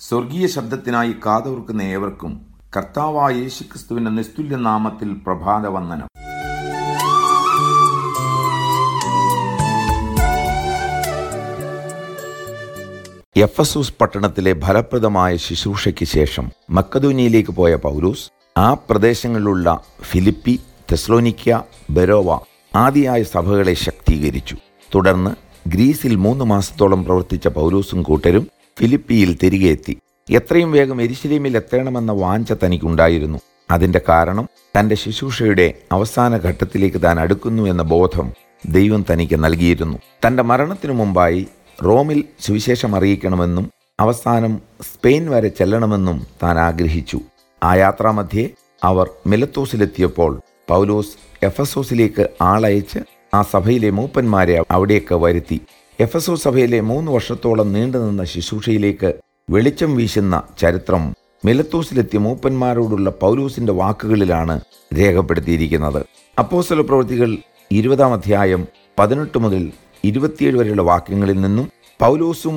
സ്വർഗീയ ശബ്ദത്തിനായി കാതോർക്കുന്ന ഏവർക്കും കർത്താവായ യേശുക്രിസ്തുവിന്റെ നിസ്തുല്യ നാമത്തിൽ പ്രഭാതവന്ദനം എഫസൂസ് പട്ടണത്തിലെ ഫലപ്രദമായ ശുശ്രൂഷയ്ക്ക് ശേഷം മക്കദൂനിയയിലേക്ക് പോയ പൗലൂസ് ആ പ്രദേശങ്ങളിലുള്ള ഫിലിപ്പി തെസ്ലോനിക്ക ബെരോവ ആദിയായ സഭകളെ ശക്തീകരിച്ചു. തുടർന്ന് ഗ്രീസിൽ മൂന്ന് മാസത്തോളം പ്രവർത്തിച്ച പൗലൂസും കൂട്ടരും ഫിലിപ്പിയിൽ തിരികെ എത്തി. എത്രയും വേഗം എരിശിലീമിൽ എത്തണമെന്ന വാഞ്ച തനിക്കുണ്ടായിരുന്നു. അതിന്റെ കാരണം തന്റെ ശുശ്രൂഷയുടെ അവസാന ഘട്ടത്തിലേക്ക് താൻ അടുക്കുന്നു എന്ന ബോധം ദൈവം തനിക്ക് നൽകിയിരുന്നു. തന്റെ മരണത്തിനു മുമ്പായി റോമിൽ സുവിശേഷം അറിയിക്കണമെന്നും അവസാനം സ്പെയിൻ വരെ ചെല്ലണമെന്നും താൻ ആഗ്രഹിച്ചു. ആ യാത്രാമധ്യേ അവർ മിലത്തോസിലെത്തിയപ്പോൾ പൗലോസ് എഫസോസിലേക്ക് ആളയച്ച് ആ സഭയിലെ മൂപ്പന്മാരെ അവിടെയൊക്കെ വരുത്തി. എഫസോ സഭയിലെ മൂന്ന് വർഷത്തോളം നീണ്ടുനിന്ന ശുശ്രൂഷയിലേക്ക് വെളിച്ചം വീശുന്ന ചരിത്രം മിലത്തൂസിലെത്തിയ മൂപ്പന്മാരോടുള്ള പൗലൂസിന്റെ വാക്കുകളിലാണ് രേഖപ്പെടുത്തിയിരിക്കുന്നത്. അപ്പോസ്തല പ്രവൃത്തികൾ ഇരുപതാം അധ്യായം പതിനെട്ട് മുതൽ ഇരുപത്തിയേഴ് വരെയുള്ള വാക്യങ്ങളിൽ നിന്നും പൗലോസും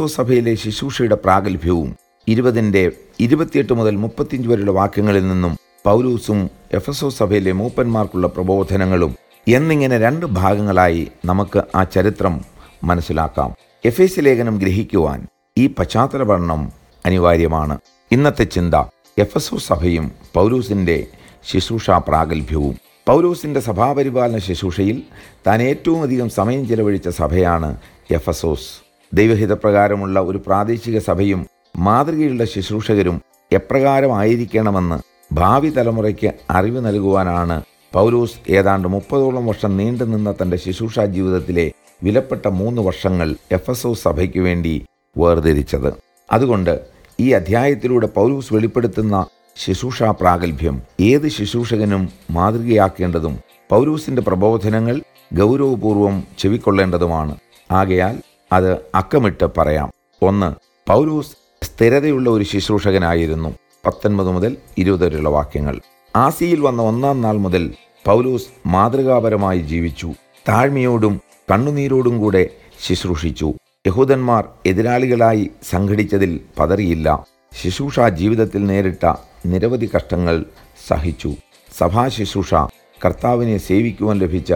ഒ സഭയിലെ ശുശ്രൂഷയുടെ പ്രാഗൽഭ്യവും ഇരുപതിന്റെ ഇരുപത്തിയെട്ട് മുതൽ മുപ്പത്തിയഞ്ച് വരെയുള്ള വാക്യങ്ങളിൽ നിന്നും പൗലൂസും എഫ് എസ് ഒ സഭയിലെ മൂപ്പന്മാർക്കുള്ള പ്രബോധനങ്ങളും എന്നിങ്ങനെ രണ്ട് ഭാഗങ്ങളായി നമുക്ക് ആ ചരിത്രം മനസ്സിലാക്കാം. എഫ് എസ് ലേഖനം ഗ്രഹിക്കുവാൻ ഈ പശ്ചാത്തല പഠനം അനിവാര്യമാണ്. ഇന്നത്തെ ചിന്ത എഫ് എസ് ഒ സഭയും പൗരൂസിന്റെ ശുശ്രൂഷാ പ്രാഗൽഭ്യവും. പൗരൂസിന്റെ സഭാപരിപാലന ശുശ്രൂഷയിൽ താൻ ഏറ്റവും അധികം സമയം ചെലവഴിച്ച സഭയാണ് എഫ് എസ് ഒസ് ദൈവഹിതപ്രകാരമുള്ള ഒരു പ്രാദേശിക സഭയും മാതൃകയുള്ള ശുശ്രൂഷകരും എപ്രകാരമായിരിക്കണമെന്ന് ഭാവി തലമുറയ്ക്ക് അറിവ് നൽകുവാനാണ് പൗലൂസ് ഏതാണ്ട് മുപ്പതോളം വർഷം നീണ്ടുനിന്ന തന്റെ ശുശ്രൂഷാ ജീവിതത്തിലെ വിലപ്പെട്ട മൂന്ന് വർഷങ്ങൾ എഫ് എസ് ഒ സഭയ്ക്ക് വേണ്ടി വേർതിരിച്ചത്. അതുകൊണ്ട് ഈ അധ്യായത്തിലൂടെ പൗലൂസ് വെളിപ്പെടുത്തുന്ന ശുശ്രൂഷാ പ്രാഗൽഭ്യം ഏത് ശുശ്രൂഷകനും മാതൃകയാക്കേണ്ടതും പൗലൂസിന്റെ പ്രബോധനങ്ങൾ ഗൗരവപൂർവം ചെവിക്കൊള്ളേണ്ടതുമാണ്. ആകയാൽ അത് അക്കമിട്ട് പറയാം. ഒന്ന് പൗലൂസ് സ്ഥിരതയുള്ള ഒരു ശുശ്രൂഷകനായിരുന്നു. പത്തൊൻപത് മുതൽ ഇരുപത് വരെയുള്ള വാക്യങ്ങൾ. ആസിയിൽ വന്ന ഒന്നാം നാൾ മുതൽ പൗലൂസ് മാതൃകാപരമായി ജീവിച്ചു. താഴ്മയോടും കണ്ണുനീരോടും കൂടെ ശുശ്രൂഷിച്ചു. യഹൂദന്മാർ എതിരാളികളായി സംഘടിച്ചതിൽ പതറിയില്ല. ശുശ്രൂഷ ജീവിതത്തിൽ നേരിട്ട നിരവധി കഷ്ടങ്ങൾ സഹിച്ചു. സഭാ ശുശ്രൂഷ കർത്താവിനെ സേവിക്കുവാൻ ലഭിച്ച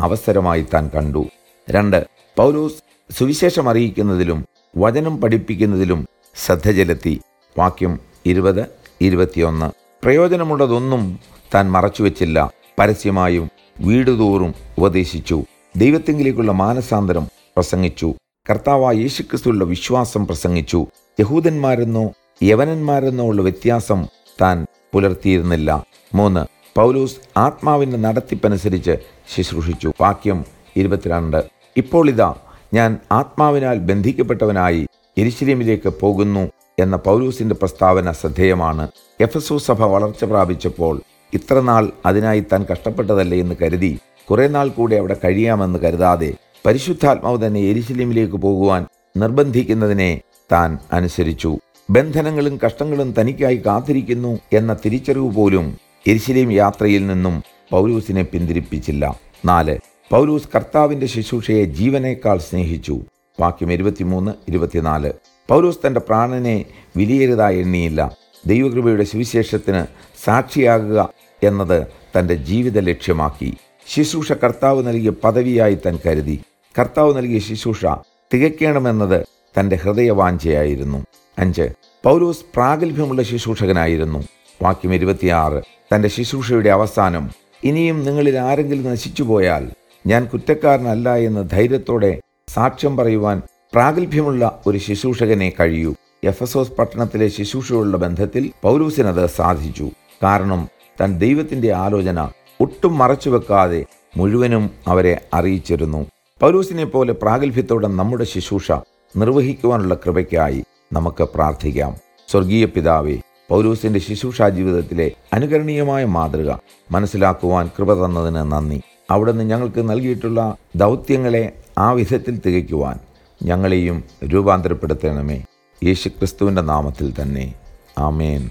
അവസരമായി താൻ കണ്ടു. രണ്ട് പൗലോസ് സുവിശേഷം അറിയിക്കുന്നതിലും വചനം പഠിപ്പിക്കുന്നതിലും ശ്രദ്ധ ചെലുത്തി. വാക്യം ഇരുപത് ഇരുപത്തിയൊന്ന്. പ്രയോജനമുള്ളതൊന്നും താൻ മറച്ചുവെച്ചില്ല. പരസ്യമായും വീടുതോറും ഉപദേശിച്ചു. ദൈവത്തെങ്കിലേക്കുള്ള മാനസാന്തരം പ്രസംഗിച്ചു. കർത്താവായ യേശുക്രിസ്തുവിലുള്ള വിശ്വാസം പ്രസംഗിച്ചു. യഹൂദന്മാരെന്നോ യവനന്മാരെന്നോ ഉള്ള വ്യത്യാസം താൻ പുലർത്തിയിരുന്നില്ല. മൂന്ന് പൗലൂസ് ആത്മാവിന്റെ നടത്തിപ്പനുസരിച്ച് ശുശ്രൂഷിച്ചു. വാക്യം ഇരുപത്തിരണ്ട്. ഇപ്പോൾ ഇതാ ഞാൻ ആത്മാവിനാൽ ബന്ധിക്കപ്പെട്ടവനായി എരിശിലേമിലേക്ക് പോകുന്നു എന്ന പൗലൂസിന്റെ പ്രസ്താവന ശ്രദ്ധേയമാണ്. എഫസോ സഭ വളർച്ച പ്രാപിച്ചപ്പോൾ ഇത്രനാൾ അതിനായി താൻ കഷ്ടപ്പെട്ടതല്ലേ എന്ന് കരുതി കുറെ നാൾ കൂടെ അവിടെ കഴിയാമെന്ന് കരുതാതെ പരിശുദ്ധാത്മാവ് തന്നെ എരിശിലിമിലേക്ക് പോകുവാൻ നിർബന്ധിക്കുന്നതിനെ താൻ അനുസരിച്ചു. ബന്ധനങ്ങളും കഷ്ടങ്ങളും തനിക്കായി കാത്തിരിക്കുന്നു എന്ന തിരിച്ചറിവ് പോലും എരിശിലേം യാത്രയിൽ നിന്നും പൗലൂസിനെ പിന്തിരിപ്പിച്ചില്ല. നാല് പൗലൂസ് കർത്താവിന്റെ ശുശ്രൂഷയെ ജീവനേക്കാൾ സ്നേഹിച്ചു. വാക്യം ഇരുപത്തിമൂന്ന് ഇരുപത്തിനാല്. പൗലൂസ് തന്റെ പ്രാണനെ വിലയേറിയതായി എണ്ണിയില്ല. ദൈവകൃപയുടെ സുവിശേഷത്തിന് സാക്ഷിയാകുക എന്നത് തന്റെ ജീവിത ലക്ഷ്യമാക്കി. ശുശ്രൂഷ കർത്താവ് നൽകിയ പദവിയായി താൻ കരുതി. കർത്താവ് നൽകിയ ശുശ്രൂഷ തികയ്ക്കണമെന്നത് തന്റെ ഹൃദയവാഞ്ചയായിരുന്നു. അഞ്ച് പൗലോസ് പ്രാഗൽഭ്യമുള്ള ശുശ്രൂഷകനായിരുന്നു. വാക്യം ഇരുപത്തിയാറ് തന്റെ ശുശ്രൂഷയുടെ അവസാനം ഇനിയും നിങ്ങളിൽ ആരെങ്കിലും നശിച്ചുപോയാൽ ഞാൻ കുറ്റക്കാരനല്ല എന്ന് ധൈര്യത്തോടെ സാക്ഷ്യം പറയുവാൻ പ്രാഗൽഭ്യമുള്ള ഒരു ശുശ്രൂഷകനെ കഴിയൂ. എഫസോസ് പട്ടണത്തിലെ ശുശ്രൂഷയുള്ള ബന്ധത്തിൽ പൗലൂസിനത് സാധിച്ചു. കാരണം താൻ ദൈവത്തിന്റെ ആലോചന ഒട്ടും മറച്ചു വെക്കാതെ മുഴുവനും അവരെ അറിയിച്ചിരുന്നു. പൗലൂസിനെ പോലെ പ്രാഗൽഭ്യത്തോടെ നമ്മുടെ ശുശ്രൂഷ നിർവഹിക്കുവാനുള്ള കൃപയ്ക്കായി നമുക്ക് പ്രാർത്ഥിക്കാം. സ്വർഗീയ പിതാവേ പൗലൂസിന്റെ ശുശ്രൂഷാ ജീവിതത്തിലെ അനുകരണീയമായ മാതൃക മനസ്സിലാക്കുവാൻ കൃപ തന്നതിന് നന്ദി. അവിടുന്ന് ഞങ്ങൾക്ക് നൽകിയിട്ടുള്ള ദൗത്യങ്ങളെ ആ വിധത്തിൽ തികയ്ക്കുവാൻ ഞങ്ങളെയും രൂപാന്തരപ്പെടുത്തണമേ. യേശുക്രിസ്തുവിന്റെ നാമത്തിൽ തന്നെ. ആമേൻ.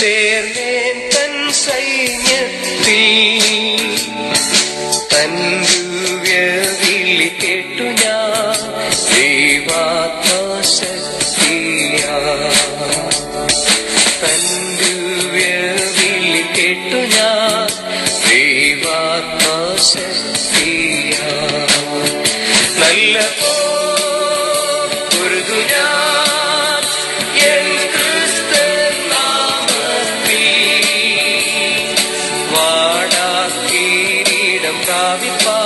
ചേർന്നേൻ തൻ സൈന്യത്തിൽ. തൻ ദിവ്യ വിളി കേട്ടു ഞാൻ. ദൈവാത്മശക്തിയാ തന്റെ വിളി കേട്ടു ഞാൻ. ദൈവാത്മശക്തിയാ നല്ല love it